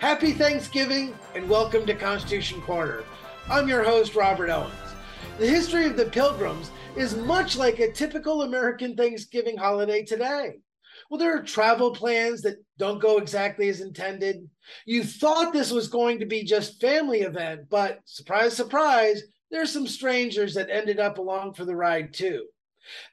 Happy Thanksgiving and welcome to Constitution Corner. I'm your host, Robert Owens. The history of the Pilgrims is much like a typical American Thanksgiving holiday today. Well, there are travel plans that don't go exactly as intended. You thought this was going to be just family event, but surprise, surprise, there's some strangers that ended up along for the ride too.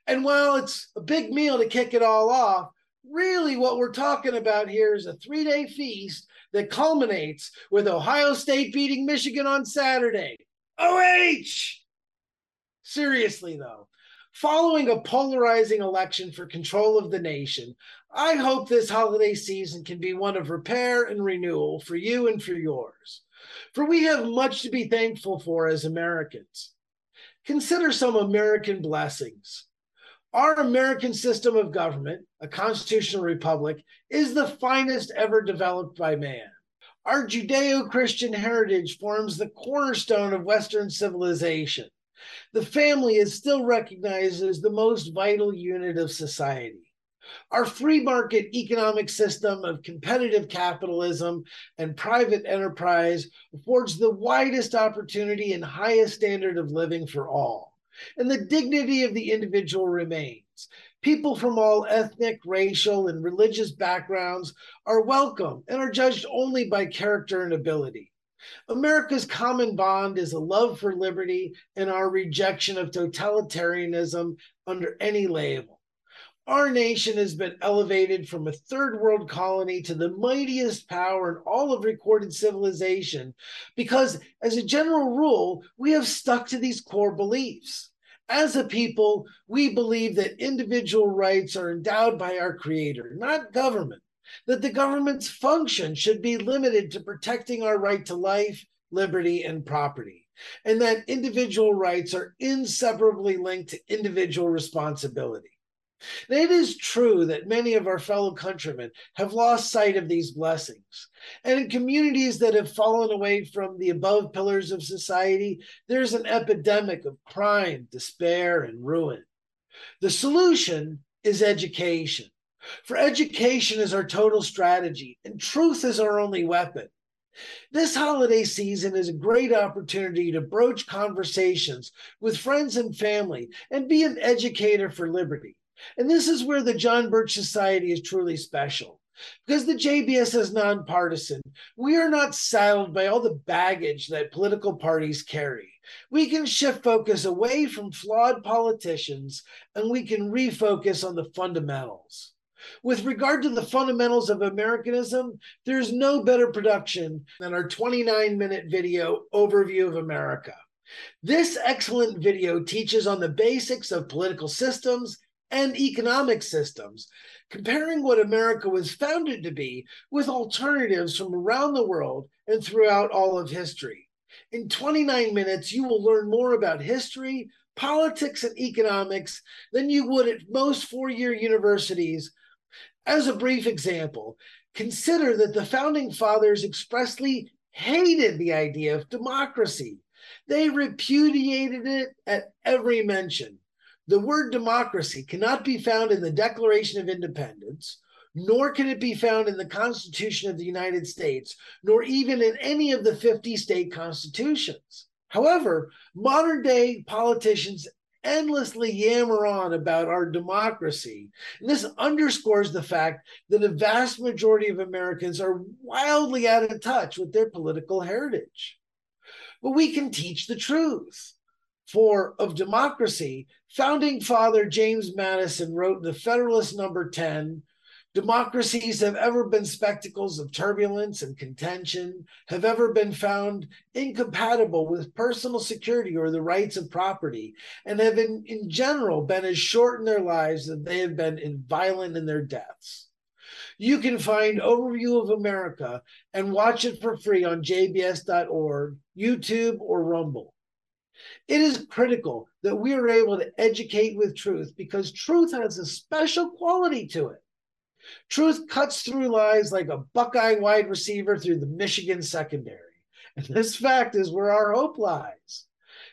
And while it's a big meal to kick it all off, really what we're talking about here is a three day feast that culminates with Ohio State beating Michigan on Saturday. OH! Seriously, though, Following a polarizing election for control of the nation, I hope this holiday season can be one of repair and renewal for you and for yours. For we have much to be thankful for as Americans. Consider some American blessings. Our American system of government, a constitutional republic, is the finest ever developed by man. Our Judeo Christian heritage forms the cornerstone of Western civilization the family is still recognized as the most vital unit of society. Our free market economic system of competitive capitalism and private enterprise affords the widest opportunity and highest standard of living for all. And the dignity of the individual remains. People from all ethnic, racial, and religious backgrounds are welcome and are judged only by character and ability. America's common bond is a love for liberty and our rejection of totalitarianism under any label. Our nation has been elevated from a third world colony to the mightiest power in all of recorded civilization because, as a general rule, we have stuck to these core beliefs. As a people, we believe that individual rights are endowed by our Creator, not government that the government's function should be limited to protecting our right to life, liberty, and property, and that individual rights are inseparably linked to individual responsibility. And it is true that many of our fellow countrymen have lost sight of these blessings. And in communities that have fallen away from the above pillars of society, there's an epidemic of crime, despair, and ruin. The solution is education. For education is our total strategy, and truth is our only weapon. This holiday season is a great opportunity to broach conversations with friends and family and be an educator for liberty. And this is where the John Birch Society is truly special. Because the JBS is nonpartisan, we are not saddled by all the baggage that political parties carry. We can shift focus away from flawed politicians and we can refocus on the fundamentals. With regard to the fundamentals of Americanism, there's no better production than our 29 minute video overview of America. This excellent video teaches on the basics of political systems and economic systems, comparing what America was founded to be with alternatives from around the world and throughout all of history. In 29 minutes, you will learn more about history, politics, and economics than you would at most four year universities as a brief example, consider that the founding fathers expressly hated the idea of democracy. They repudiated it at every mention. The word democracy cannot be found in the Declaration of Independence, nor can it be found in the Constitution of the United States, nor even in any of the 50 state constitutions. However, modern day politicians endlessly yammer on about our democracy. And this underscores the fact that a vast majority of Americans are wildly out of touch with their political heritage. But we can teach the truth. For of democracy, founding father James Madison wrote in the Federalist number 10 Democracies have ever been spectacles of turbulence and contention, have ever been found incompatible with personal security or the rights of property, and have in, in general been as short in their lives as they have been violent in their deaths. You can find Overview of America and watch it for free on jbs.org, YouTube, or Rumble. It is critical that we are able to educate with truth because truth has a special quality to it. Truth cuts through lies like a Buckeye wide receiver through the Michigan secondary. And this fact is where our hope lies.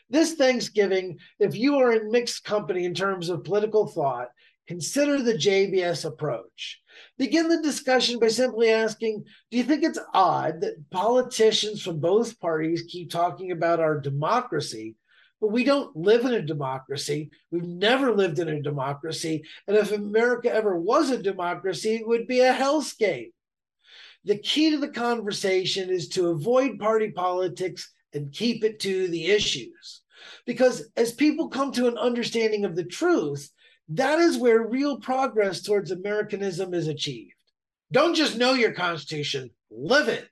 This Thanksgiving, if you are in mixed company in terms of political thought, consider the JBS approach. Begin the discussion by simply asking Do you think it's odd that politicians from both parties keep talking about our democracy, but we don't live in a democracy? We've never lived in a democracy. And if America ever was a democracy, it would be a hellscape. The key to the conversation is to avoid party politics and keep it to the issues. Because as people come to an understanding of the truth, that is where real progress towards Americanism is achieved. Don't just know your Constitution, live it.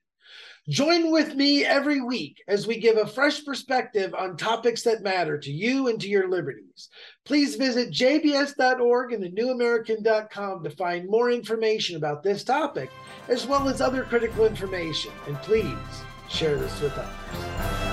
Join with me every week as we give a fresh perspective on topics that matter to you and to your liberties. Please visit jbs.org and thenewamerican.com to find more information about this topic, as well as other critical information. And please share this with others.